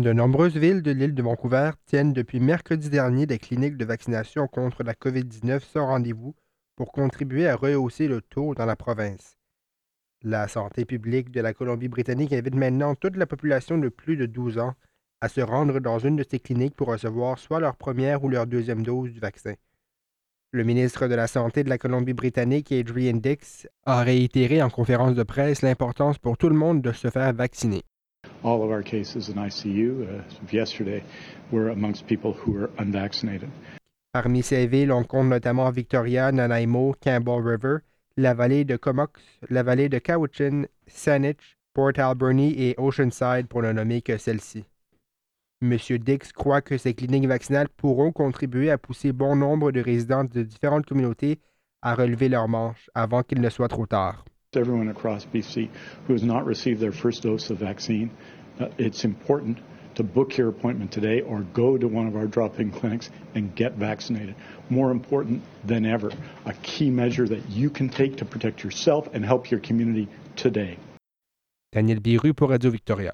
De nombreuses villes de l'île de Vancouver tiennent depuis mercredi dernier des cliniques de vaccination contre la COVID-19 sans rendez-vous pour contribuer à rehausser le taux dans la province. La santé publique de la Colombie-Britannique invite maintenant toute la population de plus de 12 ans à se rendre dans une de ces cliniques pour recevoir soit leur première ou leur deuxième dose du vaccin. Le ministre de la Santé de la Colombie-Britannique, Adrian Dix, a réitéré en conférence de presse l'importance pour tout le monde de se faire vacciner. All of our cases in ICU yesterday were amongst people who were unvaccinated. Parmi ces villes, on compte notamment Victoria, Nanaimo, Campbell River, la vallée de Comox, la vallée de Cowichan, Saanich, Port Alberni et Oceanside pour ne nommer que celle-ci. M. Dix croit que ces cliniques vaccinales pourront contribuer à pousser bon nombre de résidents de différentes communautés à relever leurs manches avant qu'il ne soit trop tard. Everyone across BC who has not received their first dose of vaccine, uh, it's important to book your appointment today or go to one of our drop-in clinics and get vaccinated. More important than ever, a key measure that you can take to protect yourself and help your community today. Daniel Biru pour Radio Victoria.